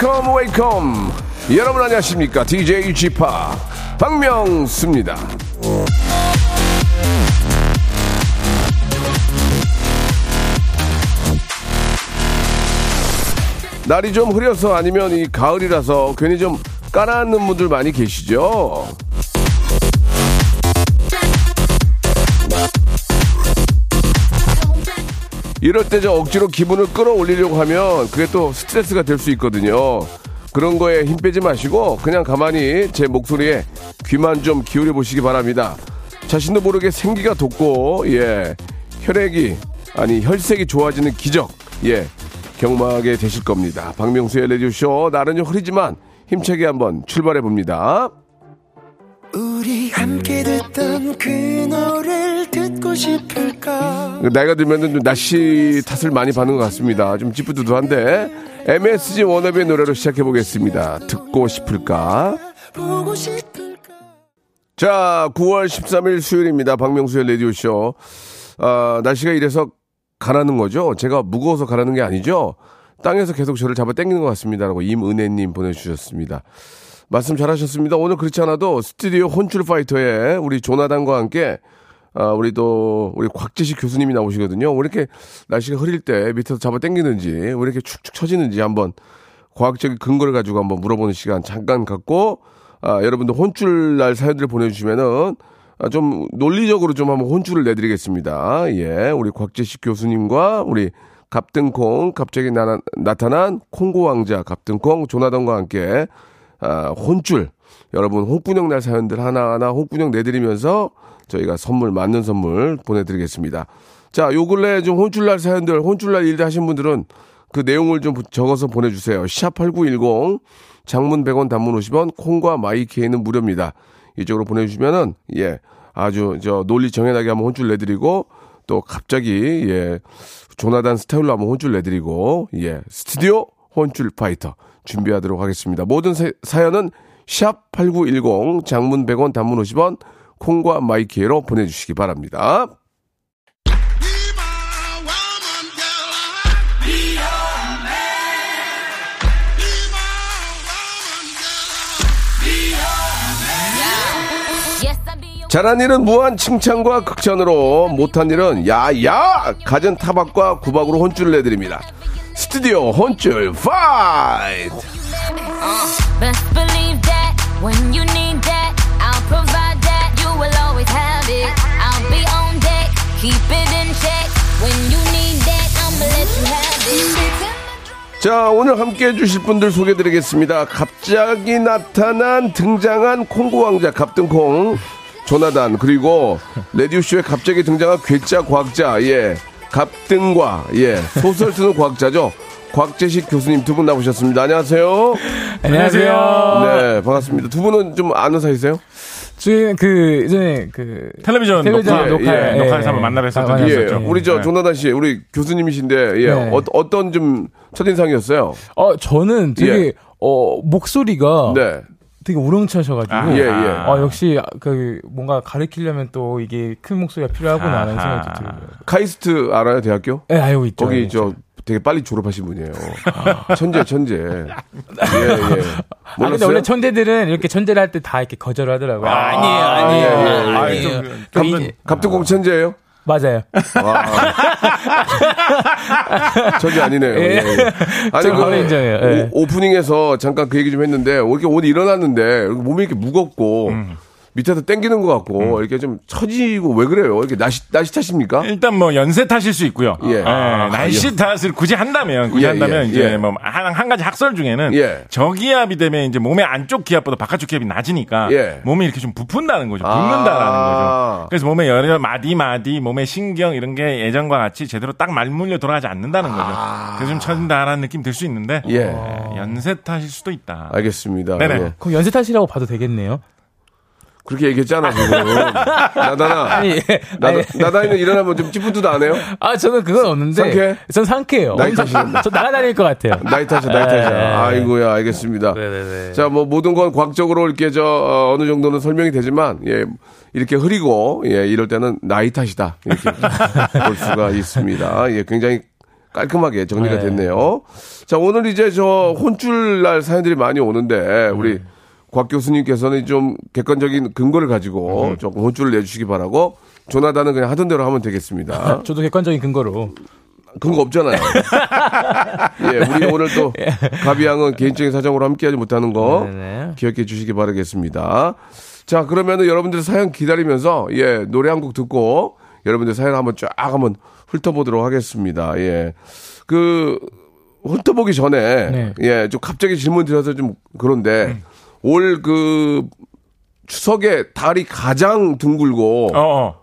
Welcome Welcome 여러분 안녕하십니까? DJ p 박명수입니다. 날이 좀 흐려서 아니면 이 가을이라서 괜히 좀 가라앉는 분들 많이 계시죠 이럴 때 저 억지로 기분을 끌어올리려고 하면 그게 또 스트레스가 될 수 있거든요. 그런 거에 힘 빼지 마시고 그냥 가만히 제 목소리에 귀만 좀 기울여 보시기 바랍니다. 자신도 모르게 생기가 돋고 예 혈액이 아니 혈색이 좋아지는 기적 예 경험하게 되실 겁니다. 박명수의 레디오 쇼 날은 좀 흐리지만 힘차게 한번 출발해 봅니다. 우리 함께 듣던 그 노래를 듣고 싶을까 나이가 들면 좀 날씨 탓을 많이 받는 것 같습니다. 좀 찌뿌두두한데 MSG 워너비의 노래로 시작해 보겠습니다. 듣고 싶을까? 보고 싶을까 자, 9월 13일 수요일입니다. 박명수의 라디오쇼. 아, 날씨가 이래서 가라는 거죠? 제가 무거워서 가라는 게 아니죠? 땅에서 계속 저를 잡아 당기는 것 같습니다. 라고 임은혜님 보내주셨습니다. 말씀 잘하셨습니다. 오늘 그렇지 않아도 스튜디오 혼출 파이터에 우리 조나단과 함께 아, 우리 또, 우리 곽재식 교수님이 나오시거든요. 왜 이렇게 날씨가 흐릴 때 밑에서 잡아 당기는지, 왜 이렇게 축축 처지는지 한번 과학적인 근거를 가지고 한번 물어보는 시간 잠깐 갖고, 아, 여러분들 혼줄 날 사연들을 보내주시면은, 아, 좀 논리적으로 좀 한번 혼줄을 내드리겠습니다. 예, 우리 곽재식 교수님과 우리 갑등콩, 갑자기 나, 나타난 콩고 왕자 갑등콩 조나단과 함께, 아, 혼줄, 여러분 홍군형 날 사연들 하나하나 홍군형 내드리면서 저희가 선물 맞는 선물 보내드리겠습니다. 자, 요 근래 좀 혼줄 날 사연들, 혼줄 날 일들 하신 분들은 그 내용을 좀 적어서 보내주세요. 샵8910 장문 100원 단문 50원 콩과 마이케이는 무료입니다. 이쪽으로 보내주시면은 예 아주 저 논리 정연하게 한번 혼줄 내드리고 또 갑자기 예 조나단 스타일로 한번 혼줄 내드리고 예 스튜디오 혼쭐 파이터 준비하도록 하겠습니다. 모든 사, 사연은 샵 8910 장문 100원 단문 50원 콩과 마이케이로 보내주시기 바랍니다. 잘한 일은 무한 칭찬과 극찬으로 못한 일은 야야 갖은 타박과 구박으로 혼쭐을 내드립니다. 스튜디오 혼쭐 파이터! 자, 오늘 함께 해주실 분들 소개드리겠습니다. 갑자기 나타난 등장한 콩고 왕자 갑등콩 조나단 그리고 라디오 쇼에 갑자기 등장한 괴짜 과학자 예 갑등과 예 소설 쓰는 과학자죠. 곽재식 교수님 두 분 나오셨습니다. 안녕하세요. 안녕하세요. 네, 반갑습니다. 두 분은 좀 아는 사이세요? 지금 그 이전에 그 텔레비전, 녹화, 텔레비전 녹화, 예, 예, 녹화에서 한번 만나 뵀었던 적이 예, 있었죠. 우리 저 네. 조나단 씨, 우리 교수님이신데 예, 네. 어, 어떤 좀 첫인상이었어요? 어 저는 되게 어 목소리가 네, 되게 우렁차셔가지고 아, 예, 예. 어 역시 그 뭔가 가르치려면 또 이게 큰 목소리가 필요하구나 하는 아하. 생각이 들어요. 카이스트 알아요, 대학교? 예, 알고 있죠. 거기 저. 되게 빨리 졸업하신 분이에요. 천재, 천재. 예, 예. 아 근데 몰랐어요? 원래 천재들은 이렇게 천재를 할 때 다 이렇게 거절을 하더라고요. 아, 아니에요, 아니에요, 예, 예. 아니에요. 갑, 이- 갑툭공 천재예요? 맞아요. 천재 아니네요. 예. 예, 예. 아니, 좀 바로 인정해요. 예. 오, 프닝에서 잠깐 그 얘기 좀 했는데, 이렇게 오늘 일어났는데, 몸이 이렇게 무겁고, 음. 밑에서 땡기는 것 같고, 이렇게 좀 처지고, 왜 그래요? 이렇게 날씨, 날씨 탓입니까? 일단 뭐 연세 탓일 수 있고요. 예. 예, 아, 날씨 탓을 굳이 한다면 굳이 예, 한다면 예, 이제 예. 뭐한 한 가지 학설 중에는 예. 저기압이 되면 이제 몸의 안쪽 기압보다 바깥쪽 기압이 낮으니까 예. 몸이 이렇게 좀 부푼다는 거죠. 아. 붓는다라는 거죠. 그래서 몸의 여러 마디 마디 몸의 신경 이런 게 예전과 같이 제대로 딱 말물려 돌아가지 않는다는 거죠. 그래서 좀 처진다라는 느낌 들 수 있는데 예. 예, 연세 탓일 수도 있다. 알겠습니다. 네네. 예. 그럼 연세 탓이라고 봐도 되겠네요. 그렇게 얘기했잖아, 지금. 나다나. 아니, 예. 나다, 나다이는 일어나면 좀 찌뿌드도 안 해요? 아, 저는 그건 없는데. 상쾌해? 전 상쾌해요. 나이 탓이네. 저 나가다닐 것 같아요. 나이 탓이야, 나이 탓이야. 네. 아이고야, 알겠습니다. 네네네. 자, 뭐, 모든 건 과학적으로 이렇게 저, 어, 어느 정도는 설명이 되지만, 예, 이렇게 흐리고, 예, 이럴 때는 나이 탓이다. 이렇게 볼 수가 있습니다. 예, 굉장히 깔끔하게 정리가 네. 됐네요. 자, 오늘 이제 저 혼줄 날 사연들이 많이 오는데, 우리 음. 곽 교수님께서는 좀 객관적인 근거를 가지고 조금 혼줄을 내주시기 바라고, 조나단은 그냥 하던 대로 하면 되겠습니다. 저도 객관적인 근거로. 근거 없잖아요. 예, 우리 오늘 또 가비양은 개인적인 사정으로 함께하지 못하는 거 네네. 기억해 주시기 바라겠습니다. 자, 그러면은 여러분들 사연 기다리면서 예, 노래 한 곡 듣고 여러분들 사연 한번 쫙 한번 훑어보도록 하겠습니다. 예. 그 훑어보기 전에 네. 예, 좀 갑자기 질문 드려서 좀 그런데 올 그 추석에 달이 가장 둥글고 어, 어.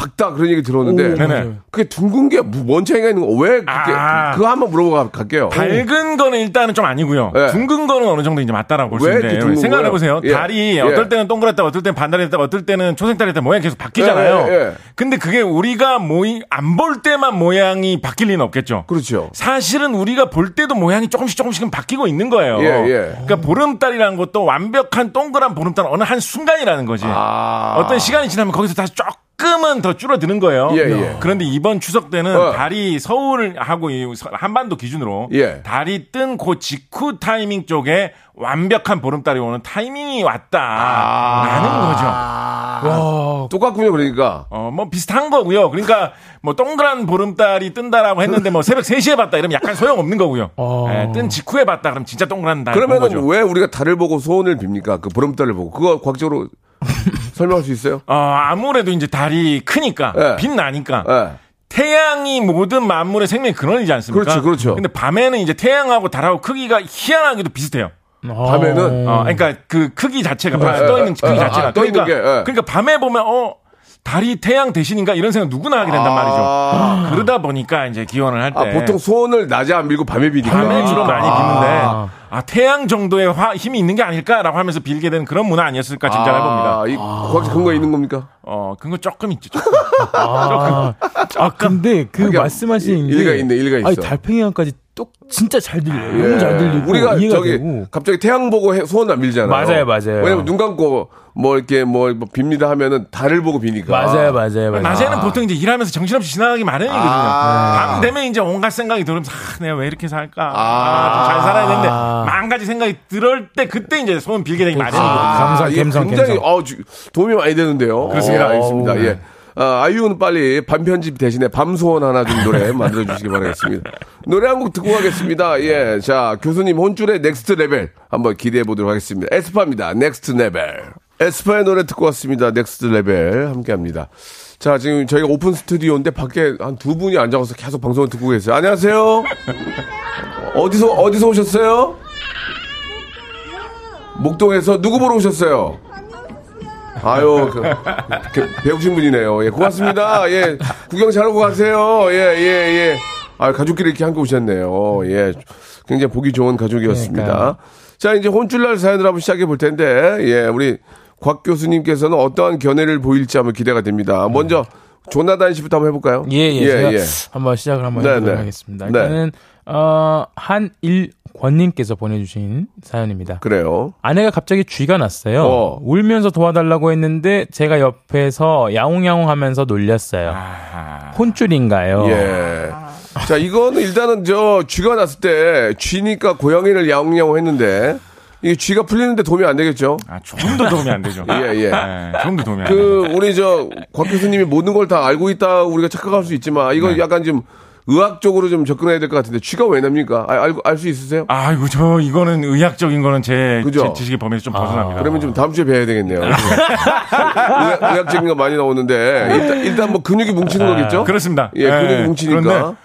밝다 그런 얘기 들었는데 오. 그게 둥근 게 뭔 차이가 있는 거? 왜 그렇게 아. 그거 한번 물어보고 가- 갈게요. 밝은 거는 일단은 좀 아니고요. 네. 둥근 거는 어느 정도 이제 맞다라고 볼 수 있는데 생각해 보세요. 예. 달이 예. 어떨 때는 동그랗다, 어떨 때는 반달했다, 어떨 때는 초생달했다 모양 이 계속 바뀌잖아요. 예, 예, 예. 근데 그게 우리가 모이 안 볼 때만 모양이 바뀔 리는 없겠죠. 그렇죠. 사실은 우리가 볼 때도 모양이 조금씩 조금씩은 바뀌고 있는 거예요. 예, 예. 그러니까 보름달이라는 것도 완벽한 동그란 보름달은 어느 한 순간이라는 거지. 아. 어떤 시간이 지나면 거기서 다시 조금은 더 줄어드는 거예요. 예, 예. 그런데 이번 추석 때는 어. 달이 서울하고 한반도 기준으로 예. 달이 뜬 그 직후 타이밍 쪽에 완벽한 보름달이 오는 타이밍이 왔다라는 거죠. 와, 똑같군요. 그러니까 어, 뭐 비슷한 거고요. 그러니까 뭐 동그란 보름달이 뜬다라고 했는데 뭐 새벽 3시에 봤다 이러면 약간 소용없는 거고요. 어. 예, 뜬 직후에 봤다 그럼 진짜 동그란 달. 거죠. 왜 우리가 달을 보고 소원을 빕니까? 그 보름달을 보고 그거 과학적으로 설명할 수 있어요? 어, 아무래도 이제 달이 크니까 예. 빛나니까 예. 태양이 모든 만물의 생명의 근원이지 않습니까? 그렇죠, 그렇죠. 근데 밤에는 이제 태양하고 달하고 크기가 희한하게도 비슷해요. 밤에는 어, 그러니까 그 크기 자체가 예, 떠 있는 예, 크기 예, 자체가 아, 떠 있는 그러니까, 게, 예. 그러니까 밤에 보면 어 달이 태양 대신인가 이런 생각 누구나 하게 된단 말이죠. 아. 그러다 보니까 이제 기원을 할 때 아, 보통 소원을 낮에 안 빌고 밤에 비니까. 밤에 주로 많이 아. 비는데 아 태양 정도의 화- 힘이 있는 게 아닐까라고 하면서 빌게 되는 그런 문화 아니었을까 짐작해 봅니다. 아, 이 과학적 근거 있는 겁니까? 어 그거 조금 있죠. 조금. 아, 아 근데 그 하긴 말씀하신 게 일리가 있네, 일리가 있어. 아니 달팽이관까지 똑 진짜 잘 들려요. 너무 잘 들리고 예. 우리가 이해가 저기 되고. 갑자기 태양 보고 해- 소원 안 빌잖아요. 맞아요, 맞아요. 왜냐면 눈 감고 뭐 이렇게 뭐, 뭐 빕니다 하면은 달을 보고 비니까. 맞아요, 맞아요, 맞아요. 낮에는 보통 이제 일하면서 정신없이 지나가기 마련이거든요. 아. 밤 되면 이제 온갖 생각이 들으면서 아, 내가 왜 이렇게 살까? 아. 아, 좀잘 살아야 되는데 아. 만 가지 생각이 들을 때 그때 이제 소원 빌게 되기 마련이거든요. 감성, 이게 감성, 굉장히 감성. 어, 주- 도움이 많이 되는데요. 그렇습니다. 예, 알겠습니다. 어우, 예. 아, 아이유는 빨리 밤편지 대신에 밤소원 하나 좀 노래 만들어 주시기 바라겠습니다. 노래 한 곡 듣고 가겠습니다. 예. 자, 교수님 혼쭐의 Next Level 한번 기대해 보도록 하겠습니다. 에스파입니다. Next Level. 에스파의 노래 듣고 왔습니다. Next Level 함께 합니다. 자, 지금 저희가 오픈 스튜디오인데 밖에 한 두 분이 앉아서 계속 방송을 듣고 계세요. 안녕하세요. 어디서, 어디서 오셨어요? 목동에서 누구 보러 오셨어요? 아유, 그, 그, 배우신 분이네요. 예, 고맙습니다. 예, 구경 잘하고 가세요. 예, 예, 예. 아, 가족끼리 이렇게 함께 오셨네요. 예, 굉장히 보기 좋은 가족이었습니다. 그러니까요. 자, 이제 혼쭐날 사연을 한번 시작해 볼 텐데, 예, 우리 곽 교수님께서는 어떠한 견해를 보일지 한번 기대가 됩니다. 먼저, 조나단 씨부터 한번 해볼까요? 예, 예. 제가 한번 시작을 한번 네, 해보도록 네. 하겠습니다. 네. 일단은 어, 한일 권님께서 보내주신 사연입니다. 그래요. 아내가 갑자기 쥐가 났어요. 어. 울면서 도와달라고 했는데 제가 옆에서 야옹야옹 하면서 놀렸어요. 아, 혼쭐인가요? 예. 자, 이거는 일단은 저 쥐가 났을 때 쥐니까 고양이를 야옹야옹 했는데 이게 쥐가 풀리는데 도움이 안 되겠죠? 아, 조금 더 도움이 안 되죠. 예, 예. 네, 조금 더 도움이 안 되죠. 그 우리 저 곽 교수님이 모든 걸 다 알고 있다 우리가 착각할 수 있지만 이거 네. 약간 좀 의학적으로 좀 접근해야 될 것 같은데 쥐가 왜 납니까? 아, 알고 알 수 있으세요? 아이고, 저, 이거는 의학적인 거는 제, 그죠? 제 지식의 범위에서 좀 벗어납니다. 그러면 좀 다음 주에 뵈야 되겠네요. 의학, 의학적인 거 많이 나오는데 일단, 일단 뭐 근육이 뭉치는 거겠죠? 그렇습니다. 예, 근육이 예, 뭉치니까. 그런데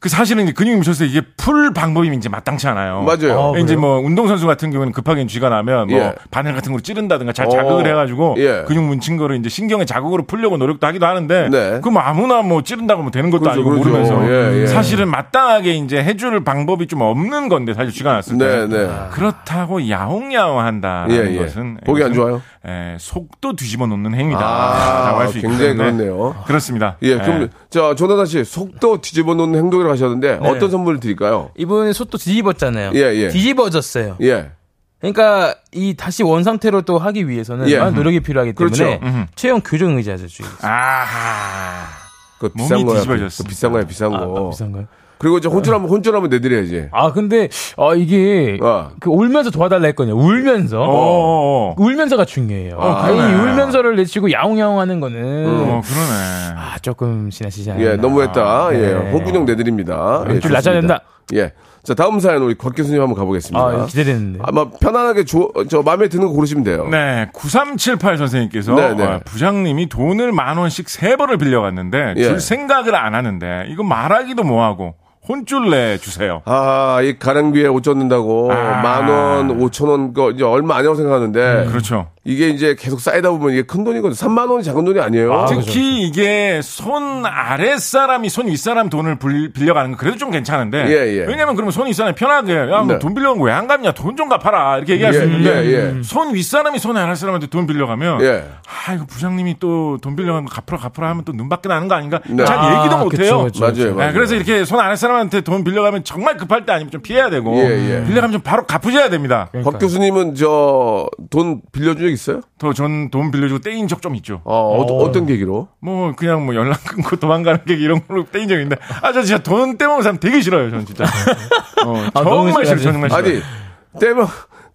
그 사실은 이제 근육이 뭉쳐서 이게 풀 방법이 이제 마땅치 않아요. 맞아요. 아, 이제 그래요? 뭐 운동선수 같은 경우는 급하게 쥐가 나면 뭐 예. 바늘 같은 걸로 찌른다든가 잘 어. 자극을 해가지고 예. 근육 뭉친 거를 이제 신경의 자극으로 풀려고 노력도 하기도 하는데 네. 그럼 아무나 뭐 찌른다고 뭐 되는 것도 그렇죠, 아니고 그렇죠. 모르면서 예, 예. 사실은 마땅하게 이제 해줄 방법이 좀 없는 건데 사실 쥐가 났을 때 네, 네. 그렇다고 야옹야옹한다는 예, 예. 것은 보기 안 좋아요? 예, 속도 뒤집어 놓는 행위다. 아, 라고 할수 있기 굉장히 그렇네요. 그렇습니다. 예, 그럼 자 조나단 씨 속도 뒤집어 놓는 행동이라 고 하셨는데 네. 어떤 선물을 드릴까요? 이번에 솥도 뒤집었잖아요. 예, 예. 뒤집어졌어요. 예, 그러니까 이 다시 원 상태로 또 하기 위해서는 예. 많은 노력이 필요하기 때문에 그렇죠. 최형 교정 의자죠, 주의. 아하. 그 비싼 거야. 그 뒤집어졌습니다. 비싼 거야, 비싼 아, 거. 아, 비싼가요? 그리고 이제 혼쭐 한번 혼쭐 한번 내드려야지. 아 근데 아 이게 어. 그 울면서 도와달라 했거든요. 울면서 어, 어, 울면서가 중요해요. 아, 아, 이. 울면서를 내치고 야옹야옹하는 거는 어, 그러네. 아 조금 지나치지 않나. 예, 너무했다. 예, 네. 홍군형 내드립니다. 예, 좀 낮아야. 된다. 예. 자, 다음 사연 우리 곽 교수님 한번 가보겠습니다. 아 기대되는데. 아마 편안하게 조, 저 마음에 드는 거 고르시면 돼요. 네, 9378 선생님께서 네, 네. 어, 부장님이 돈을 만 원씩 세 번을 빌려갔는데 예. 줄 생각을 안 하는데 이거 말하기도 뭐하고 혼쭐 내 주세요. 아, 이 가랑비에 옷 젖는다고 아. 만 원, 오천 원, 거 이제 얼마 아니라고 생각하는데 그렇죠. 이게 이제 계속 쌓이다 보면 이게 큰 돈이거든요. 3만 원이 작은 돈이 아니에요. 아, 특히 그렇죠. 이게 손 아랫사람이 손 윗사람 돈을 불- 빌려가는 건 그래도 좀 괜찮은데 예, 예. 왜냐면 그러면 손 윗사람이 편하게 야, 네. 너돈 빌려간 거왜안 갚냐 돈 좀 갚아라 이렇게 얘기할 예, 수 있는데 예, 예. 손 윗사람이 손 아랫사람한테 돈 빌려가면 예. 아 이거 부장님이 또 돈 빌려간 거 갚으라 갚으라 하면 또 눈밖에 나는 거 아닌가 네. 잘 아, 얘기도 못 해요 그쵸, 그쵸, 맞아요. 맞아요. 네, 그래서 이렇게 손 아랫사람한테 돈 빌려가면 정말 급할 때 아니면 좀 피해야 되고 예, 예. 빌려가면 좀 바로 갚으셔야 됩니다. 곽 교수님은 저 돈 빌려준 적 있어요? 더전 돈 빌려주고 떼인 적 좀 있죠. 어, 어. 떤 계기로? 뭐 그냥 뭐 연락 끊고 도망가는 게 이런 걸로 떼인 적 있는데 아 저 진짜 돈 떼먹는 사람 되게 싫어요. 저는 진짜. 어, 아, 정말 싫어. 정말 싫어. 아니, 떼먹,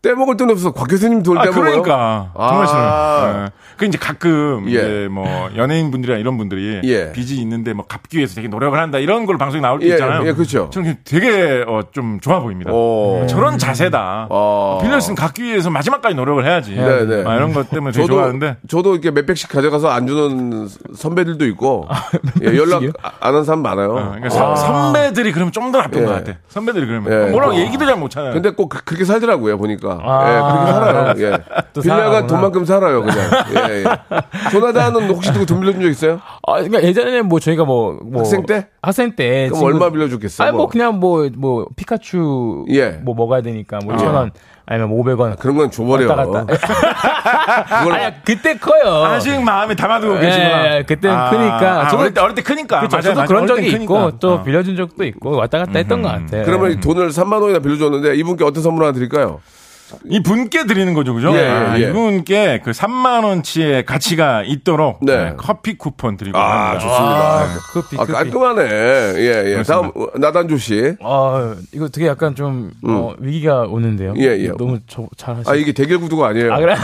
떼먹을 돈 없어. 곽 교수님 돈 아, 떼먹어요? 그러니까 정말 아. 싫어요. 예. 그 이제 가끔 예. 이제 뭐 연예인 분들이나 이런 분들이 예. 빚이 있는데 뭐 갚기 위해서 되게 노력을 한다 이런 걸 방송에 나올 때 예, 있잖아요. 예, 그렇죠. 저는 되게 어, 좀 좋아 보입니다. 오. 저런 자세다. 어. 빌렸으면 갚기 위해서 마지막까지 노력을 해야지. 네, 네. 아, 이런 것 때문에 되게 저도, 좋아하는데 저도 이렇게 몇 백씩 가져가서 안 주는 선배들도 있고, 아, 예, 연락 몇백씩이요? 안 하는 사람 많아요. 어, 그러니까 선- 선배들이 그러면 좀 더 나쁜 예. 것 같아. 선배들이 그러면 예. 뭐라고 얘기도 잘 못하잖아요. 근데 꼭 그- 그렇게 살더라고요, 보니까. 아. 예, 그렇게 살아요. 예. 또 빌려간 살아가구나. 돈만큼 살아요, 그냥. 예, 예. 조나단은 혹시 누구 돈 빌려준 적 있어요? 아 그러니까 예전에 뭐 저희가 뭐, 뭐 학생 때? 학생 때 그럼 친구- 얼마 빌려줬겠어요? 아니 뭐 그냥 뭐 뭐 피카츄 예. 뭐 먹어야 되니까 뭐 2,000원 아니면 뭐 500원 그런 건 줘버려. 왔다 갔다. 그걸 아니 그때 커요. 아직 마음에 담아두고 예, 계시구나. 예, 그때는 크니까. 아, 저도- 어릴 때 어릴 때 크니까. 그렇죠. 맞아요, 저도 맞아요. 그런 적이 크니까. 있고 또 어. 빌려준 적도 있고 왔다 갔다 했던 것 같아요. 그러면 이 돈을 3만 원이나 빌려줬는데 이분께 어떤 선물 하나 드릴까요? 이 분께 드리는 거죠, 그죠? 예, 아, 예. 이분께 그 3만 원치의 가치가 있도록 네. 네, 커피 쿠폰 드리고 아, 합니다. 좋습니다. 커피, 아, 커피. 깔끔하네. 예, 예. 다음, 나단조 씨. 아, 이거 되게 약간 좀 어, 위기가 오는데요. 음. 예, 예. 너무 저, 잘 하시고. 아, 이게 대결 구도가 아니에요. 아, 그래?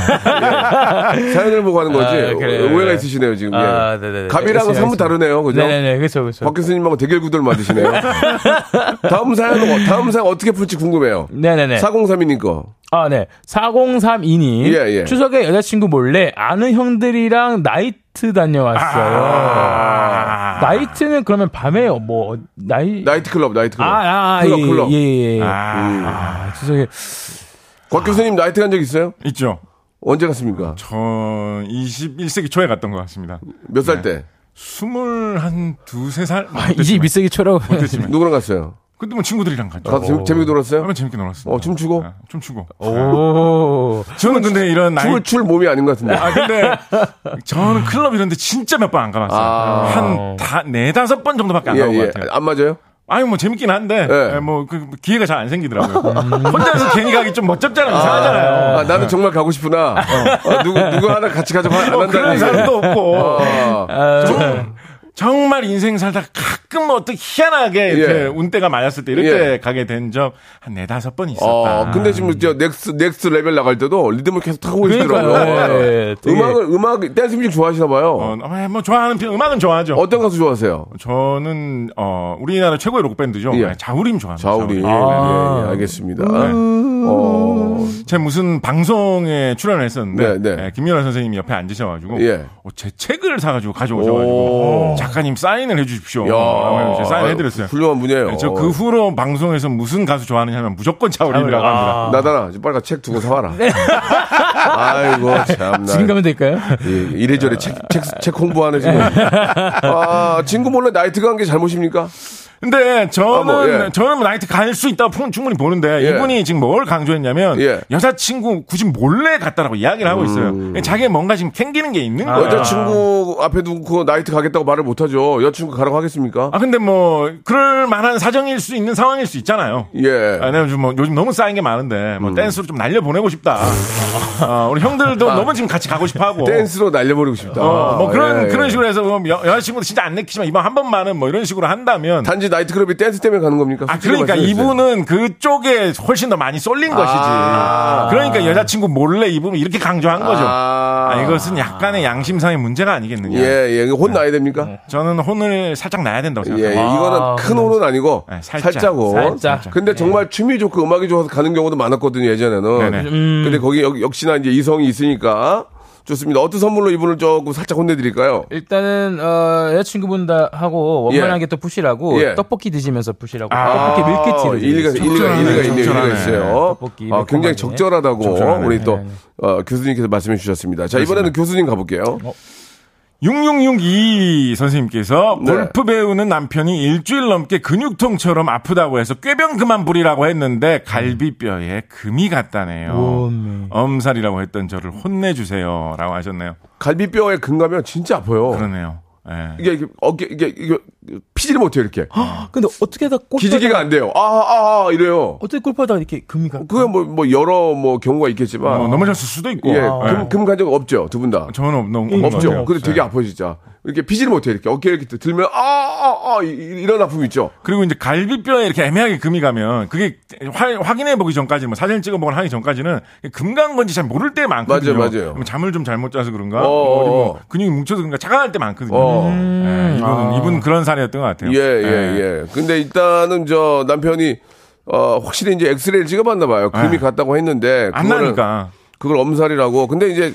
사연을 보고 하는 거지. 아, 그래요, 오해가. 있으시네요, 지금. 예. 아, 네네네. 갑이랑은 사뭇 다르네요. 그죠? 네네네, 그렇죠, 그렇죠. 박 교수님하고 대결 구도를 만드시네요. 다음 사연, 다음 사연 어떻게 풀지 궁금해요. 네 네 네. 4032님 거. 아, 네. 4032님. 예, 예. 추석에 여자친구 몰래 아는 형들이랑 나이트 다녀왔어요. 아. 나이트는 그러면 밤에 뭐, 나이. 나이트클럽, 나이트클럽. 아, 아, 클럽, 예, 클럽. 예, 예. 아, 아, 추석에. 곽 교수님 나이트 간 적 있어요? 있죠. 언제 갔습니까? 저 21세기 초에 갔던 것 같습니다. 몇살 네. 때? 스물 한 두세 살? 뭐 아, 그때쯤에. 이제 밑세기 초라고. 그때쯤에. 누구랑 갔어요? 그때 뭐 친구들이랑 갔죠. 가서 재미- 재밌게 놀았어요? 하면 재밌게 놀았어요. 어, 춤추고? 춤추고. 오. 저는 근데 이런 나이 춤을 출 몸이 아닌 것 같은데. 아, 근데 저는 클럽 이런데 진짜 몇 번 안 가봤어요. 아. 한 다, 네, 다섯 번 정도밖에 안 예, 가본 예. 것 같아요. 안 맞아요? 아니, 뭐 재밌긴 한데, 예. 예, 뭐, 그, 기회가 잘 안 생기더라고요. 혼자서 괜히 가기 좀 멋쩍잖아요. 이상하잖아요. 아, 나는 정말 가고 싶으나, 어, 누구, 누구 하나 같이 가자고 안뭐 한다는 그런 얘기. 사람도 없고. 어. 정, 정말 인생 살다 가끔 어떻게 희한하게 이렇게 예. 운때가 맞았을 때 이럴 예. 때 가게 된 적 한 네다섯 번 있었다. 어, 근데 지금 저 Next, Next Level 나갈 때도 리듬을 계속 타고. 계시더라고요. 예, 되게- 음악을, 음악, 댄스 뮤직 좋아하시나 봐요. 어, 어, 뭐 좋아하는 편, 음악은 좋아하죠. 어떤 가수 좋아하세요? 저는 어 우리나라 최고의 록 밴드죠. 예. 네, 자우림 좋아합니다. 자우리. 예, 자우림. 아. 예, 알겠습니다. 어. 제가 무슨 방송에 출연을 했었는데 네, 네. 예, 김연아 선생님이 옆에 앉으셔가지고 예. 어, 제 책을 사가지고 가져오셔가지고 오. 작가님 사인을 해주십시오. 야. 사인해드렸어요. 훌륭한 분이에요. 저 그 후로 방송에서 무슨 가수 좋아하느냐 하면 무조건 차오린이라고 아. 합니다. 나다나 빨리 책 두고 사와라. 아이고 참나. 지금 가면 될까요? 예, 이래저래 책, 책, 책 홍보하는 지금. 아, 친구 몰래 나이트 간 게 잘못입니까? 근데 저는 아, 뭐, 예. 저는 뭐 나이트 갈 수 있다고 푸- 충분히 보는데 예. 이분이 지금 뭘 강조했냐면 예. 여자친구 굳이 몰래 갔다라고 이야기를 하고 있어요. 자기가 뭔가 지금 캥기는 게 있는 거예요. 음. 여자친구 앞에 두고 나이트 가겠다고 말을 못하죠. 여자친구 가라고 하겠습니까? 아 근데 뭐 그럴 만한 사정일 수 있는 상황일 수 있잖아요. 예. 아, 내가 요즘, 뭐, 요즘 너무 쌓인 게 많은데 음. 뭐 댄스로 좀 날려 보내고 싶다. 아, 우리 형들도 너무 지금 같이 가고 싶어하고. 댄스로 날려버리고 싶다. 어, 뭐 그런 예, 예. 그런 식으로 해서 그럼 여, 여자친구도 진짜 안 내키지만 이번 한 번만은 뭐 이런 식으로 한다면 단지 나이트클럽이 댄스 때문에 가는 겁니까? 아, 그러니까. 이분은 그쪽에 훨씬 더 많이 쏠린 것이지. 아. 그러니까 여자친구 몰래 이분은 이렇게 강조한 거죠. 아. 아, 이것은 약간의 양심상의 문제가 아니겠느냐. 예, 예. 혼 나야 됩니까? 저는 혼을 살짝 나야 된다고 예, 생각합니다. 이거는 큰 혼은 아니고 네, 살짝. 살짝, 혼. 살짝. 근데 정말 춤이 좋고 음악이 좋아서 가는 경우도 많았거든요 예전에는. 네네. 근데 거기 역, 역시나 이제 이성이 있으니까 좋습니다. 어떤 선물로 이분을 조금 살짝 혼내드릴까요? 일단은 어, 여자친구분 다 하고 원만하게 또 푸시라고 예. 떡볶이 드시면서 푸시라고 아, 떡볶이 밀크티를 일리가. 일리가 일리가 있네요. 일리가. 있어요. 떡볶이 아, 굉장히. 적절하다고 적절하네. 우리 또 네, 네. 어, 교수님께서 말씀해 주셨습니다. 자 이번에는 교수님 가볼게요. 6662 선생님께서 네. 골프 배우는 남편이 일주일 넘게 근육통처럼 아프다고 해서 꾀병 그만 부리라고 했는데 갈비뼈에 금이 갔다네요. 오메. 엄살이라고 했던 저를 혼내주세요. 라고 하셨네요. 갈비뼈에 금 가면 진짜 아파요. 그러네요. 예. 이게 이게 어깨 이게 이게 피지를 못해요 이렇게. 근데 어떻게 하다 골프 기지개가 안 돼요. 아, 아, 아 이래요. 어떻게 골프 하다가 이렇게 금이 가? 그게 뭐, 뭐, 여러, 뭐, 경우가 있겠지만. 어, 넘어졌을 수도 있고. 예, 예. 금, 금 가적 없죠, 두 분 다. 저는 없, 너무 예, 없죠. 근데 되게 아파요, 진짜. 이렇게 피지를 못해, 이렇게. 어깨 이렇게 들면, 아, 아, 아, 이- 이런 아픔 있죠. 그리고 이제 갈비뼈에 이렇게 애매하게 금이 가면 그게 확, 확인해 보기 전까지 뭐 사진 찍어 보거나 하기 전까지는 금간 건지 잘 모를 때 많거든요. 맞아요, 맞아요. 뭐 잠을 좀 잘못 자서 그런가? 어, 뭐 어디 어. 뭐 근육이 뭉쳐서 그런가? 자각할 때 많거든요. 어. 예, 이분은 이분 그런 사례 였던 것 같아요. 예, 예, 예. 근데 일단은 저 남편이, 어, 확실히 이제 엑스레이를 찍어봤나 봐요. 금이 예. 갔다고 했는데. 안 나니까. 그걸 엄살이라고. 근데 이제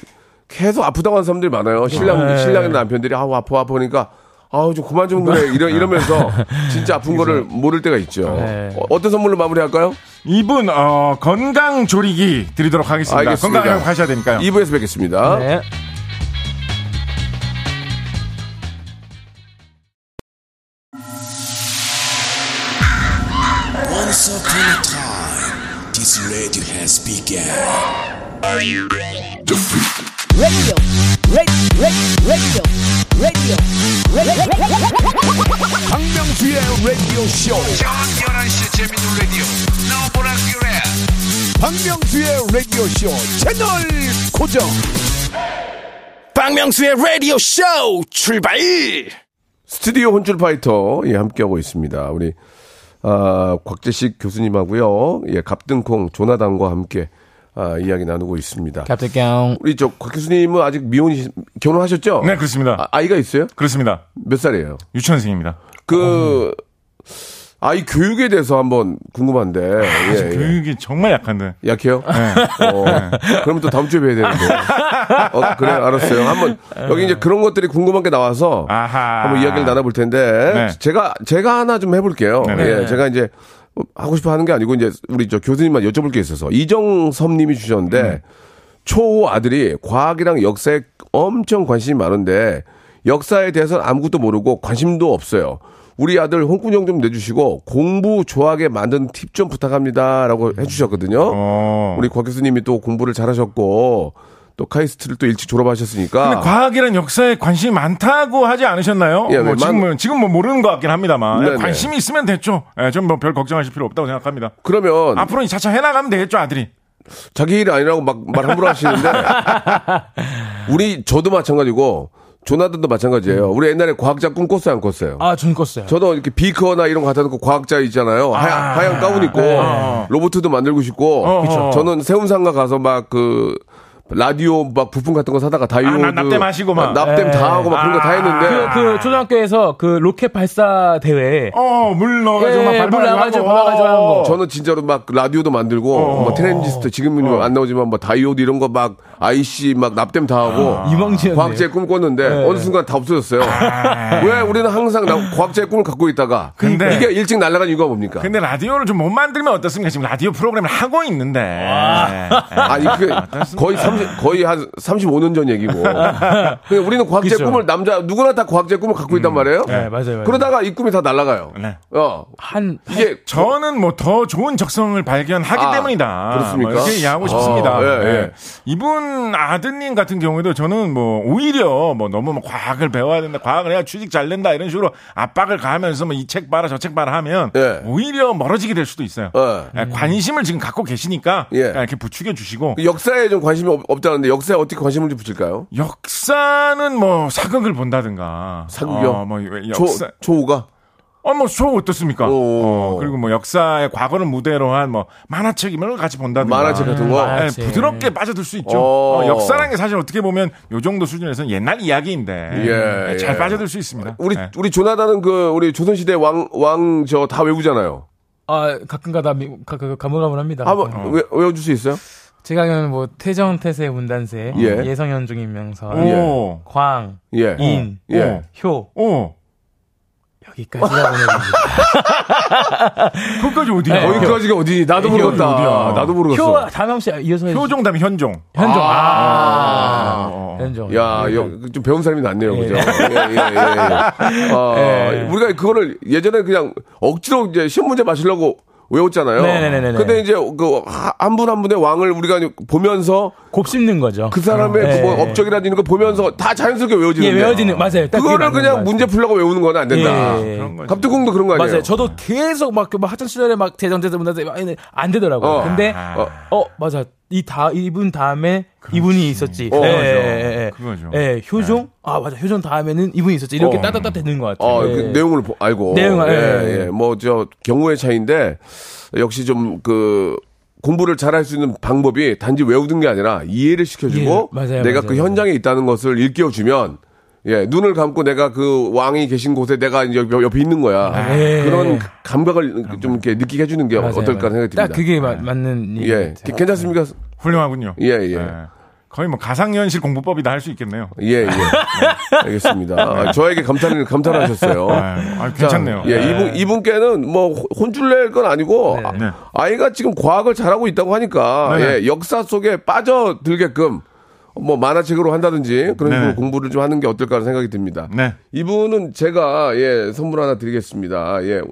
계속 아프다고 하는 사람들이 많아요. 신랑, 네. 신랑의 남편들이 아우, 아파, 아파 보니까 아우, 좀 그만 좀 그래. 이러, 이러면서 진짜 아픈 거를 모를 때가 있죠. 네. 어, 어떤 선물로 마무리할까요? 이분 어, 건강 조리기 드리도록 하겠습니다. 알겠습니다. 건강하게 하셔야 되니까요. 2부에서 뵙겠습니다. 네. Radio has begun. radio, radio, radio, radio, radio. 박명수의 라디오 쇼. 저녁 11시 재밌는 라디오 너보라 그래 박명수의 라디오 쇼 채널 고정. 박명수의 라디오 쇼 출발. 스튜디오 혼쭐 파이터 예 함께하고 있습니다. 우리 아, 곽재식 교수님하고요. 예, 갑등콩 조나단과 함께 아, 이야기 나누고 있습니다. 갑자경 우리 저 곽 교수님은 아직 미혼이 결혼하셨죠? 네, 그렇습니다. 아, 이가 있어요? 그렇습니다. 몇 살이에요? 유치원생입니다. 그 아이 교육에 대해서 한번 궁금한데. 예, 예. 교육이 정말 약한데. 약해요? 어, 그럼 또 다음 주에 뵈야 되는데. 어, 그래, 알았어요. 한번, 여기 이제 그런 것들이 궁금한 게 나와서 아하. 한번 이야기를 나눠볼 텐데, 네. 제가, 제가 하나 좀 해볼게요. 네네. 예, 제가 이제 하고 싶어 하는 게 아니고, 이제 우리 저 교수님만 여쭤볼 게 있어서, 이정섭 님이 주셨는데, 네. 초 아들이 과학이랑 역사에 엄청 관심이 많은데, 역사에 대해서는 아무것도 모르고 관심도 없어요. 우리 아들 홍군형 좀 내주시고 공부 좋아하게 만든 팁 좀 부탁합니다라고 해주셨거든요. 어. 우리 곽 교수님이 또 공부를 잘하셨고 또 카이스트를 또 일찍 졸업하셨으니까 근데 과학이란 역사에 관심이 많다고 하지 않으셨나요? 예, 뭐 만- 지금은 지금 뭐 모르는 것 같긴 합니다만 네네. 관심이 있으면 됐죠. 예, 좀뭐 별 걱정하실 필요 없다고 생각합니다. 그러면 앞으로는 차차 해나가면 되겠죠, 아들이. 자기 일이 아니라고 막 말 함부로 하시는데 우리 저도 마찬가지고 조나단도 마찬가지예요. 우리 옛날에 과학자 꿈 꿨어요, 안 꿨어요? 아, 전 꿨어요. 저도 이렇게 비커나 이런 거 갖다 놓고 과학자 있잖아요. 하얀, 하얀 가운 입고 네. 로봇도 만들고 싶고 어, 그쵸. 저는 세운상가 가서 막 그 라디오 막 부품 같은 거 사다가 다이오드 아, 나- 납땜 하시고 막. 납땜 다 하고 막 그런 거다 아. 했는데 그, 그 초등학교에서 그 로켓 발사 대회 어, 물 넣어가지고 예, 막 하고. 밟아가지고 하는 거. 저는 진짜로 막 라디오도 만들고 뭐 트랜지스터 지금은 안 나오지만 뭐 다이오드 이런 거막 IC 막 납땜 다 하고 이망지였네. 과학자의 꿈 꿨는데 네. 어느 순간 다 없어졌어요. 왜 우리는 항상 나- 과학자의 꿈을 갖고 있다가 근데- 이게 일찍 날아간 이유가 뭡니까? 근데 라디오를 좀 못 만들면 어떻습니까? 지금 라디오 프로그램을 하고 있는데. 예. 아니 그 거의 30 거의 한 35년 전 얘기고. 근데 우리는 과학자의 그쵸. 꿈을 남자 누구나 다 과학자의 꿈을 갖고 있단 말이에요. 네, 맞아요, 맞아요. 그러다가 이 꿈이 다 날아가요. 네. 어 한 이게 저는 뭐 더 좋은 적성을 발견하기 아, 때문이다. 그렇습니까? 뭐 이렇게 이해하고 아, 싶습니다. 예, 예. 예. 이분 아드님 같은 경우에도 저는 뭐 오히려 뭐 너무 뭐 과학을 배워야 된다, 과학을 해야 취직 잘 된다 이런 식으로 압박을 가하면서 뭐 이 책 봐라 저 책 봐라 하면 예. 오히려 멀어지게 될 수도 있어요. 어. 예, 관심을 지금 갖고 계시니까 예. 이렇게 부추겨 주시고 그 역사에 좀 관심이 없, 없다는데 역사에 어떻게 관심을 좀 붙일까요? 역사는 뭐 사극을 본다든가 사극이요? 어, 뭐조 역사 조우가 어, 뭐, 쇼 어떻습니까? 오. 어, 그리고 뭐, 역사의 과거를 무대로 한 뭐, 만화책 이런 걸 같이 본다든가. 만화책 같은 거. 예, 만화책. 부드럽게 빠져들 수 있죠. 어. 어, 역사라는 게 사실 어떻게 보면 요 정도 수준에서는 옛날 이야기인데. 예, 예, 잘 예. 빠져들 수 있습니다. 우리 예. 우리 조나단은 그 우리 조선시대 왕 왕 저 다 외우잖아요. 아, 가끔가다 가- 가물가물합니다. 한번 어. 외, 외워줄 수 있어요? 제가 뭐 태정 태세 문단세 예. 예. 성현중 임명선. 광 예. 인 예. 효 오. 여기까지가 보내줍니다. 그것까지 어디야? 네. 거기까지가 어디? 나도 모르겠다. 어디야? 나도 모르겠어. 효 다명 씨 이어서 해주시죠. 효종담이 현종. 현종 아, 아. 어. 현종 야, 예. 여, 좀 배운 사람이 낫네요, 예. 그죠? 예, 예, 예. 예. 어, 예. 우리가 그거를 예전에 그냥 억지로 이제 신문제 마시려고 외웠잖아요. 네네네네. 근데 이제 그한분한 분의 왕을 우리가 보면서 곱씹는 거죠. 그 사람의 예. 그뭐 업적이라든 이런 거 보면서 다 자연스럽게 예, 외워지는데. 외워지는 맞아요. 그거를 그냥. 문제 풀려고 외우는 건 안 된다. 예. 그런 거지. 갑툭공도 그런 거 아니에요? 맞아요. 저도 계속 막, 그, 막 학창 시절에 막 대전대전 문단세 막 이랬는데 안 되더라고요. 어. 근데 아. 어, 맞아. 이 다 이분 다음에 이분이 있었지. 어, 예, 그거죠. 예, 예, 예. 그거죠. 예, 효종. 아 맞아. 효종 다음에는 이분이 있었지. 이렇게 어. 따따따 되는 것 같아요. 어, 예. 그 내용을 보- 알고. 내용을, 예, 예. 예. 뭐, 저, 경우의 차이인데, 역시 좀, 그, 공부를 잘할 수 있는 방법이 단지 외우는 게 아니라 이해를 시켜주고, 예, 맞아요, 내가 맞아요, 그 현장에 있다는 것을 일깨워주면, 예, 눈을 감고 내가 그 왕이 계신 곳에 내가 이제 옆- 옆에 있는 거야. 예. 그런 감각을 좀 이렇게 느끼게 해주는 게 맞아요, 어떨까 맞아요. 생각이 듭니다. 딱 그게 마- 맞는 일. 예. 괜- 괜찮습니까? 훌륭하군요. 예, 예. 거의 뭐 가상현실 공부법이다 할 수 있겠네요. 예, 예. 알겠습니다. 아, 저에게 감탄을, 감탄을 하셨어요. 아, 아, 괜찮네요. 자, 예, 이분, 이분께는 뭐 혼줄 낼 건 아니고 아, 네. 아이가 지금 과학을 잘하고 있다고 하니까 네. 예, 역사 속에 빠져들게끔 뭐 만화책으로 한다든지 그런 네. 식으로 공부를 좀 하는 게 어떨까 하는 생각이 듭니다. 네. 이분은 제가 예, 선물 하나 드리겠습니다. 예.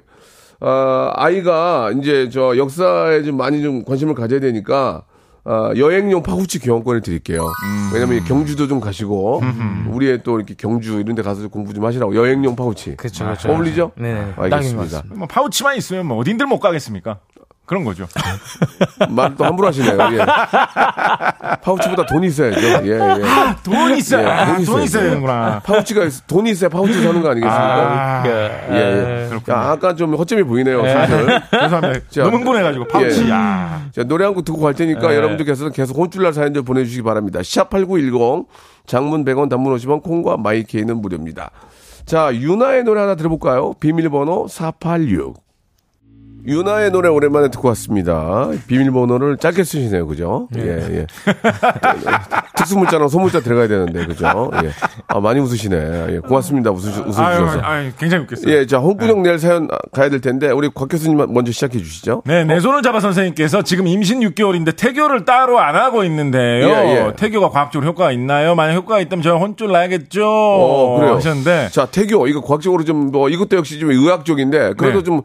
아, 아이가 이제 저 역사에 좀 많이 좀 관심을 가져야 되니까 아, 여행용 파우치 교환권을 드릴게요. 음. 왜냐면 경주도 좀 가시고 우리의 또 이렇게 경주 이런 데 가서 공부 좀 하시라고 여행용 파우치. 그렇죠, 그렇죠. 어울리죠? 네네. 알겠습니다. 뭐 파우치만 있으면 뭐 어딘들 못 가겠습니까? 그런 거죠. 말또 함부로 하시네요. 예. 파우치보다 돈이 있어야죠. 예, 예. 돈 있어야, 예, 아, 돈돈 있어야죠. 있어야 되는구나. 파우치가 있- 돈이 있어야 파우치 사는 거 아니겠습니까? 아, 예, 예. 야, 아까 좀 허점이 보이네요, 예. 사실. 죄송합니다. 자, 너무 흥분해가지고 파우치. 예. 야. 자, 노래 한 곡 듣고 갈 테니까 네. 여러분들께서 계속 혼쭐날 사연들 보내주시기 바랍니다. 샵8910, 장문 100원, 단문 50원, 콩과 마이케이는 무료입니다. 자, 윤하의 노래 하나 들어볼까요? 비밀번호 486. 유나의 노래 오랜만에 듣고 왔습니다. 비밀번호를 짧게 쓰시네요, 그죠? 예, 예. 특수문자랑 소문자 들어가야 되는데, 그죠? 예. 아, 많이 웃으시네. 예, 고맙습니다. 웃으, 아유, 웃으셔서. 아유, 굉장히 웃겼어요. 예, 자, 홍구정 낼 사연 가야 될 텐데, 우리 곽 교수님 먼저 시작해 주시죠. 네, 내 손을 잡아 선생님께서 지금 임신 6개월인데 태교를 따로 안 하고 있는데요. 예, 예. 태교가 과학적으로 효과가 있나요? 만약 효과가 있다면 저 혼쭐 나야겠죠. 어, 그래요. 하셨는데 자, 태교. 이거 과학적으로 좀, 뭐, 이것도 역시 좀 의학적인데, 그래도 네. 좀,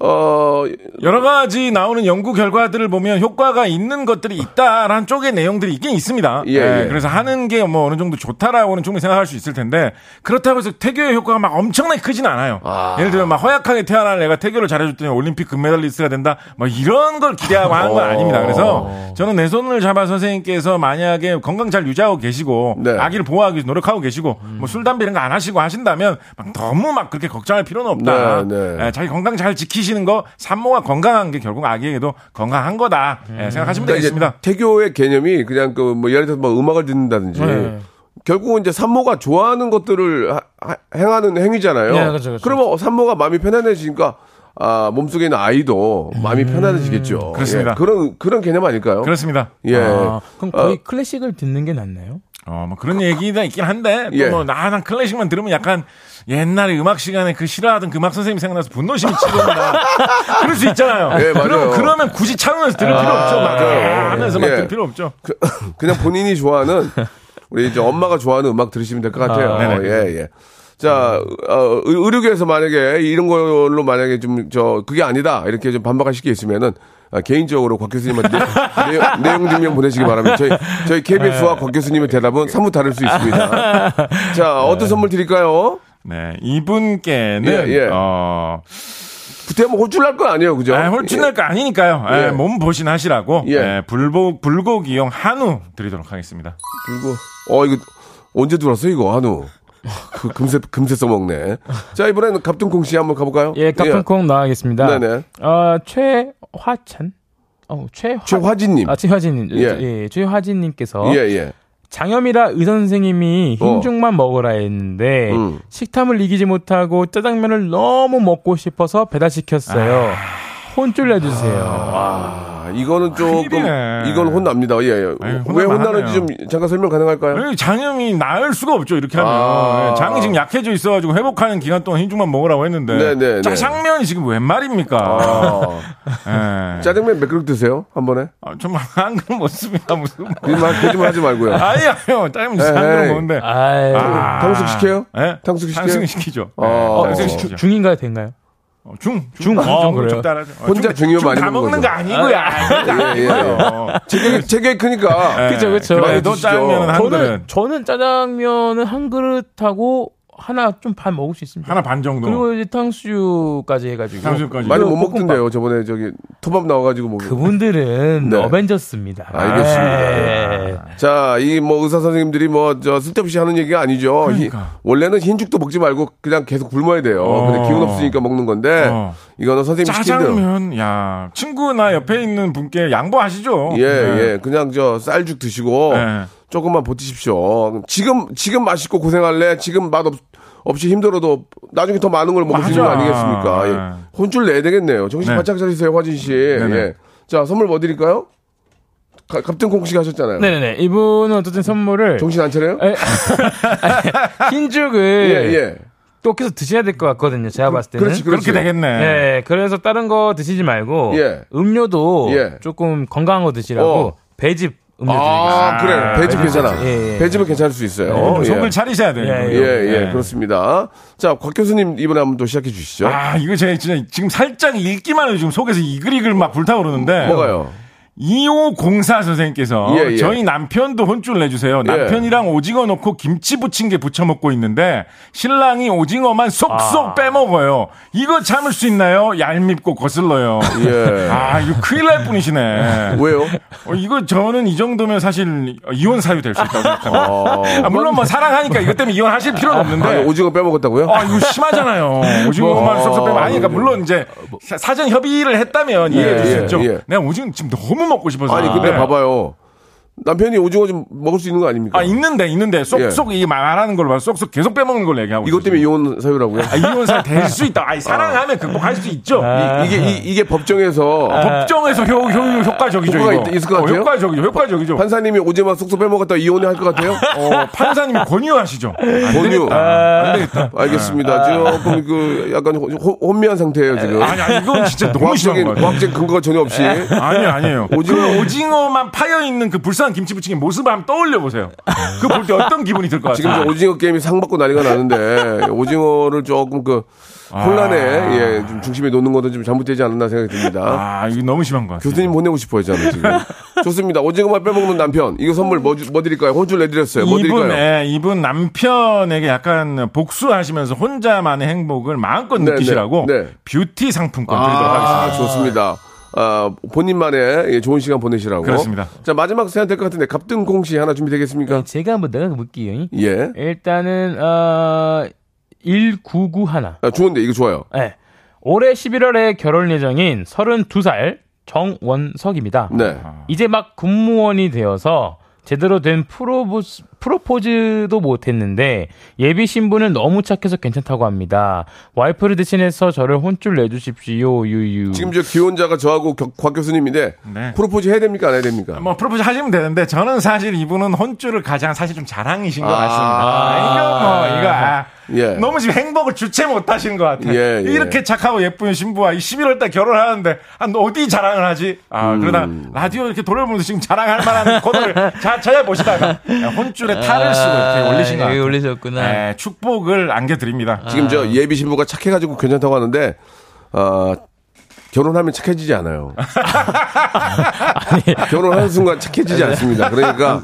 어, 여러 가지 나오는 연구 결과들을 보면 효과가 있는 것들이 있다라는 쪽의 내용들이 있긴 있습니다. 예, 예. 그래서 하는 게 뭐 어느 정도 좋다라고는 충분히 생각할 수 있을 텐데 그렇다고 해서 태교의 효과가 막 엄청나게 크진 않아요. 아. 예를 들면 막 허약하게 태어난 애가 태교를 잘해줬더니 올림픽 금메달리스트가 된다. 뭐 이런 걸 기대하고 하는 건 어. 아닙니다. 그래서 저는 내 손을 잡아 선생님께서 만약에 건강 잘 유지하고 계시고 네. 아기를 보호하기 위해서 노력하고 계시고 음. 뭐술 담배 이런 거 안 하시고 하신다면 막 너무 막 그렇게 걱정할 필요는 없다. 네, 네. 예, 자기 건강 잘 지키 시는 거 산모가 건강한 게 결국 아기에게도 건강한 거다 예, 생각하시면 그러니까 되겠습니다. 태교의 개념이 그냥 그 뭐 예를 들어서 뭐 음악을 듣는다든지 네. 결국은 이제 산모가 좋아하는 것들을 하- 하- 행하는 행위잖아요. 네, 그렇죠, 그렇죠. 그러면 산모가 마음이 편안해지니까 아, 몸속에 있는 아이도 마음이 편안해지겠죠. 그렇습니다. 예, 그런 그런 개념 아닐까요? 그렇습니다. 예. 아, 그럼 거의 어, 클래식을 듣는 게 낫나요? 어, 뭐 그런 얘기가 있긴 한데, 예. 또 뭐, 나, 난 클래식만 들으면 약간 옛날에 음악 시간에 그 싫어하던 그 음악 선생님 생각나서 분노심이 치거나 그럴 수 있잖아요. 예, 맞아요. 그럼, 그러면 굳이 차원에서 들을 필요 없죠. 막 맞아요. 하면서 막 예. 들을 필요 없죠. 그, 그냥 본인이 좋아하는 우리 이제 엄마가 좋아하는 음악 들으시면 될 것 같아요. 아, 네네. 예, 예. 자, 어, 의- 의료계에서 만약에 이런 걸로 만약에 좀 저 그게 아니다 이렇게 좀 반박하실 게 있으면은 아, 개인적으로 곽 교수님한테 내용, 내용 증명 보내시기 바랍니다. 저희 저희 KBS와 곽 교수님의 대답은 사뭇 다를 수 있습니다. 자, 어떤 선물 드릴까요? 네. 이분께는, 예, 예. 어, 부태면 홀줄 날거 아니에요, 그죠? 아, 홀쭉날 거 아니니까요. 예, 예. 몸 보신하시라고, 예. 예, 불고, 불고기용 한우 드리도록 하겠습니다. 그리고 어 이거 언제 들었어 이거 한우? 그 금세 금세 써먹네. 자 이번에는 갑등콩 씨 한번 가볼까요? 예, 카푼콩 나가겠습니다. 네네. 어, 최화찬? 어, 최화... 최화진님. 아, 최화진님. 예. 예, 최화진님께서 예 예. 장염이라 의 선생님이 어. 흰죽만 먹으라 했는데 음. 식탐을 이기지 못하고 짜장면을 너무 먹고 싶어서 배달시켰어요. 혼쭐 내주세요. 아 이거는 조금 큰일이네. 이건 혼납니다. 예. 예. 아유, 왜 혼날만 혼나는지 좀 하네요. 잠깐 설명 가능할까요? 왜 장염이 나을 수가 없죠, 이렇게 하면. 아. 예, 장이 지금 약해져 있어가지고 회복하는 기간 동안 흰죽만 먹으라고 했는데. 네, 네, 네. 짜장면이 지금 웬 말입니까? 아, 예. 짜장면 몇 그릇 드세요 한 번에? 아, 좀 한글 먹습니다, 무슨. 뭐. 거짓말 거짓말 하지 말고요. 아니, 아니요. 짜장면 에이. 한글 먹는데. 아이, 아. 탕수육 시켜요? 예? 탕수육 시켜요? 탕수육 시키죠. 어. 예, 탕수육 어, 시키죠. 중인가요, 된가요? 어, 중. 중. 아, 중 그래요? 적당하죠. 어, 혼자 중- 중요 중 많이 다 먹는 거죠. 거 아니고요. 아, 예, 예. 아니고요. 체격이 체격이 크니까. 예. 그쵸, 그쵸. 많이 그래도 드시죠. 짜장면은 한 그릇. 저는, 저는 짜장면은 한 그릇하고 하나 좀 반 먹을 수 있습니다. 하나 반 정도. 그리고 이제 탕수육까지 해가지고. 탕수육까지. 많이 못. 먹던데요. 저번에 저기 토밥 나와가지고 뭐. 그분들은 네. 어벤져스입니다. 알겠습니다. 예. 자, 이 뭐 의사 선생님들이 뭐 저 쓸데없이 하는 얘기가 아니죠. 그러니까. 히- 원래는 흰죽도 먹지 말고 그냥 계속 굶어야 돼요. 어. 근데 기운 없으니까 먹는 건데 어. 이거는 선생님이 시킨 대로. 짜장면, 야 친구나 옆에 있는 분께 양보하시죠. 예, 네. 예. 그냥 저 쌀죽 드시고 네. 조금만 버티십시오. 지금 지금 맛있고 고생할래? 지금 맛 없, 없이 힘들어도 나중에 더 많은 걸 먹을 수 있는 거. 아니겠습니까? 예. 네. 혼줄 내야 되겠네요. 정신 네. 바짝 차리세요, 화진 씨. 예. 자, 선물 뭐 드릴까요? 가- 갑등콩 씨가 하셨잖아요. 네네네. 이분은 어쨌든 선물을 정신 안 차려요? 에, 흰죽을 예, 예. 또 계속 드셔야 될 것 같거든요. 제가 봤을 때는. 그렇지, 그렇지. 그렇게 되겠네. 예, 그래서 다른 거 드시지 말고 예. 음료도 예. 조금 건강한 거 드시라고 어. 배즙 음료 아. 그래. 배즙 괜찮아. 예, 예. 배즙은 괜찮을 수 있어요. 좀 예. 속을 차리셔야 돼요. 예, 예, 예, 네. 그렇습니다. 자, 곽 교수님 이번에 한번 또 시작해 주시죠. 아, 이거 제가 진짜 지금 살짝 읽기만 해도 지금 속에서 이글이글 막 불타오르는데. 뭐가요? 2504 선생님께서 예, 예. 저희 남편도 혼쭐 내주세요. 남편이랑 오징어 넣고 김치 부친 게 부쳐 먹고 있는데 신랑이 오징어만 쏙쏙 빼먹어요. 이거 참을 수 있나요? 얄밉고 거슬러요. 예. 아, 이거 큰일 날 뿐이시네. 왜요? 어, 이거 저는 이 정도면 사실 이혼 사유 될 수 있다고 생각합니다. 어. 아, 물론 뭐 사랑하니까 이것 때문에 이혼하실 필요는 없는데. 아니, 오징어 빼먹었다고요? 아, 이거 심하잖아요. 오징어만 쏙쏙 빼면 아니니까 물론 이제 사- 사전 협의를 했다면 이해해 줄수 예, 있죠. 예. 내가 오징어 지금 너무 먹고 싶어서. 아니, 근데 네. 봐봐요. 남편이 오징어 좀 먹을 수 있는 거 아닙니까? 아, 있는데, 있는데, 쏙쏙 이 말하는 걸로 봐. 쏙쏙 계속 빼먹는 걸 얘기하고. 예. 이것 때문에. 이혼 사유라고요? 아, 이혼사 될수 있다. 아니, 사랑하면 극복할 수 있죠. 이, 게 이, 게 법정에서 법정에서 효, 효, 효과적이죠. 효과가 이거. 있- 있을 것 같아요? 어, 효과적이죠. 효과적이죠. 판사님이 오징어 쏙쏙 빼먹었다 이혼을 할 것 같아요? 어, 판사님이 권유하시죠. 안 권유. 되겠다. 안 되겠다. 알겠습니다. 조금 그 약간 호- 호- 혼미한 상태예요 지금. 아니, 아니, 이건 진짜 너무 심한 과학적인 거 같아요. 과학적 근거가 전혀 없이. 아니요, 아니에요. 오징어- 오징어, 오징어만 파여 있는 그 불쌍 한 김치 부침개 모습을 한번 떠올려 보세요. 그거 볼때 어떤 기분이 들 것 같아요? 지금 저 오징어 게임이 상 받고 난리가 나는데 오징어를 조금 그 혼란에 예, 좀 중심에 놓는 것도 좀 잘못되지 않았나 생각이 듭니다. 아, 이거 너무 심한 것 같아요. 교수님 보내고 싶어요, 저는 지금. 좋습니다. 오징어만 빼먹는 남편. 이거 선물 뭐, 주- 뭐 드릴까요? 혼줄 내드렸어요. 뭐 이분, 드릴까요? 예, 이분 남편에게 약간 복수하시면서 혼자만의 행복을 마음껏 네, 느끼시라고 네, 네. 뷰티 상품권 드리도록 아, 하겠습니다. 좋습니다. 아, 본인만의 예, 좋은 시간 보내시라고. 그렇습니다. 자, 마지막 세안 될것 같은데, 갑등공 씨 하나 준비되겠습니까? 제가 한번 내가 볼게요. 예. 일단은 어 1991. 아, 좋은데, 이거 좋아요. 예. 올해 11월에 결혼 예정인 32살 정원석입니다. 네. 이제 막 군무원이 되어서 제대로 된 프로포즈, 프로포즈도 못했는데 예비 신부는 너무 착해서 괜찮다고 합니다. 와이프를 대신해서 저를 혼쭐 내주십시오. 유유. 지금 저 기혼자가 저하고 겨- 곽 교수님인데 네. 프로포즈 해야 됩니까 안 해야 됩니까? 뭐 프로포즈 하시면 되는데 저는 사실 이분은 혼쭐을 가장 사실 좀 자랑이신 것 아. 같습니다. 이거 뭐 이거 아, 예. 너무 지금 행복을 주체 못하신 것 같아요. 예, 예. 이렇게 착하고 예쁜 신부와 이 11월달 결혼하는데 아, 너 어디 자랑을 하지? 아 음. 그러다 라디오 이렇게 돌려보면서 지금 자랑할 만한 코너를 자, 찾아보시다가 혼쭐에 탈을 쓰고 이렇게 올리신 것 여기 같아요. 올리셨구나. 네, 축복을 안겨드립니다. 지금 저 예비 신부가 착해가지고 괜찮다고 하는데 어, 결혼하면 착해지지 않아요. 결혼하는 순간 착해지지 않습니다. 그러니까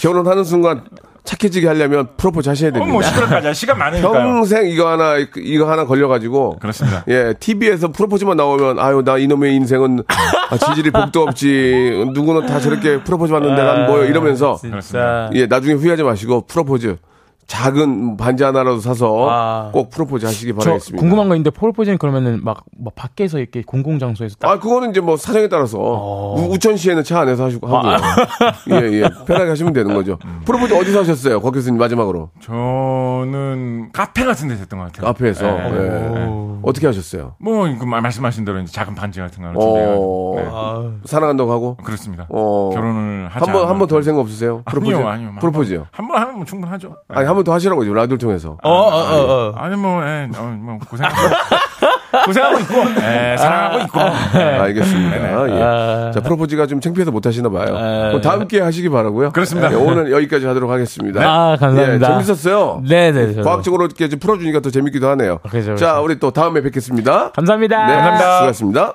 결혼하는 순간 착해지게 하려면 프로포즈 하셔야 어, 됩니다. 뭐 11월까지 시간 많으니까요. 평생 이거 하나 이거 하나 걸려가지고 그렇습니다. 예 TV에서 프로포즈만 나오면 아유 나 이놈의 인생은 아, 지질이 복도 없지 누구는 다 저렇게 프로포즈 받는데 난 뭐요 이러면서 진짜. 예 나중에 후회하지 마시고 프로포즈 작은 반지 하나라도 사서 아. 꼭 프로포즈 하시기 저 바라겠습니다. 궁금한 거 있는데 프로포즈는 그러면은 막, 막 밖에서 이렇게 공공 장소에서 딱 아 그거는 이제 뭐 사정에 따라서 우, 천시에는 차 안에서 하시고 하고요. 예 예 편하게 하시면 되는 거죠. 프로포즈 어디서 하셨어요, 곽 교수님 마지막으로 저는 카페 같은 데서 했던 것 같아요. 앞에서 네. 예. 어떻게 하셨어요? 뭐, 그 마- 말씀하신 대로 이제 작은 반지 같은 거를 어, 준비해가지고. 네. 사랑한다고 하고 그렇습니다. 어. 결혼을 하자. 한번 한번더할 생각 없으세요? 프로포즈 아니요, 아니요. 프로포즈요. 한 번 하면 충분하죠. 네. 아니 한번 더 하시라고 요 라디오를 통해서. 어, 어, 어, 어. 아니 뭐, 예, 어, 뭐 고생하고 고생하고 있고, 예, 사랑하고 있고. 예. 알겠습니다. 예. 아. 자 프로포즈가 좀 창피해서 못 하시나 봐요. 다음 기회 에 하시기 바라고요. 그렇습니다. 예, 오늘 여기까지 하도록 하겠습니다. 아, 감사합니다. 예, 재밌었어요. 네네. 저도. 과학적으로 이렇게 좀 풀어주니까 더 재밌기도 하네요. 그죠, 자, 그죠. 우리 또 다음에 뵙겠습니다. 감사합니다. 네, 감사합니다. 수고하셨습니다.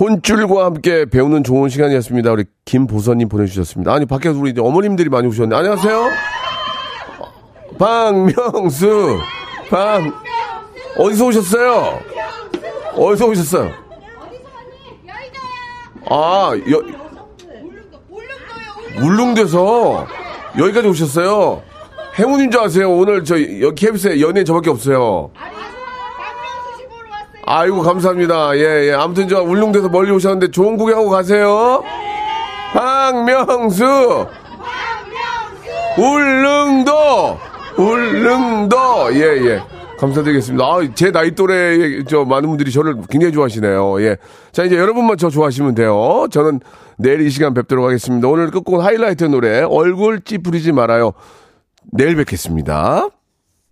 혼쭐과 함께 배우는 좋은 시간이었습니다. 우리 김보선님 보내주셨습니다. 아니 밖에서 우리 어머님들이 많이 오셨네. 안녕하세요. 박명수, 박 어디서 오셨어요? 어디서 오셨어요? 아, 여, 울릉도에서 여기까지 오셨어요. 행운인 줄 아세요? 오늘 저 여기 KBS에 연예인 저밖에 없어요. 아이고 감사합니다. 예, 예. 아무튼 저 울릉도에서 멀리 오셨는데 좋은 구경하고 가세요. 박명수 울릉도! 울릉도! 예, 예. 감사드리겠습니다. 아, 제 나이 또래, 저, 많은 분들이 저를 굉장히 좋아하시네요. 예. 자, 이제 여러분만 저 좋아하시면 돼요. 저는 내일 이 시간 뵙도록 하겠습니다. 오늘 끝곡 하이라이트 노래, 얼굴 찌푸리지 말아요. 내일 뵙겠습니다.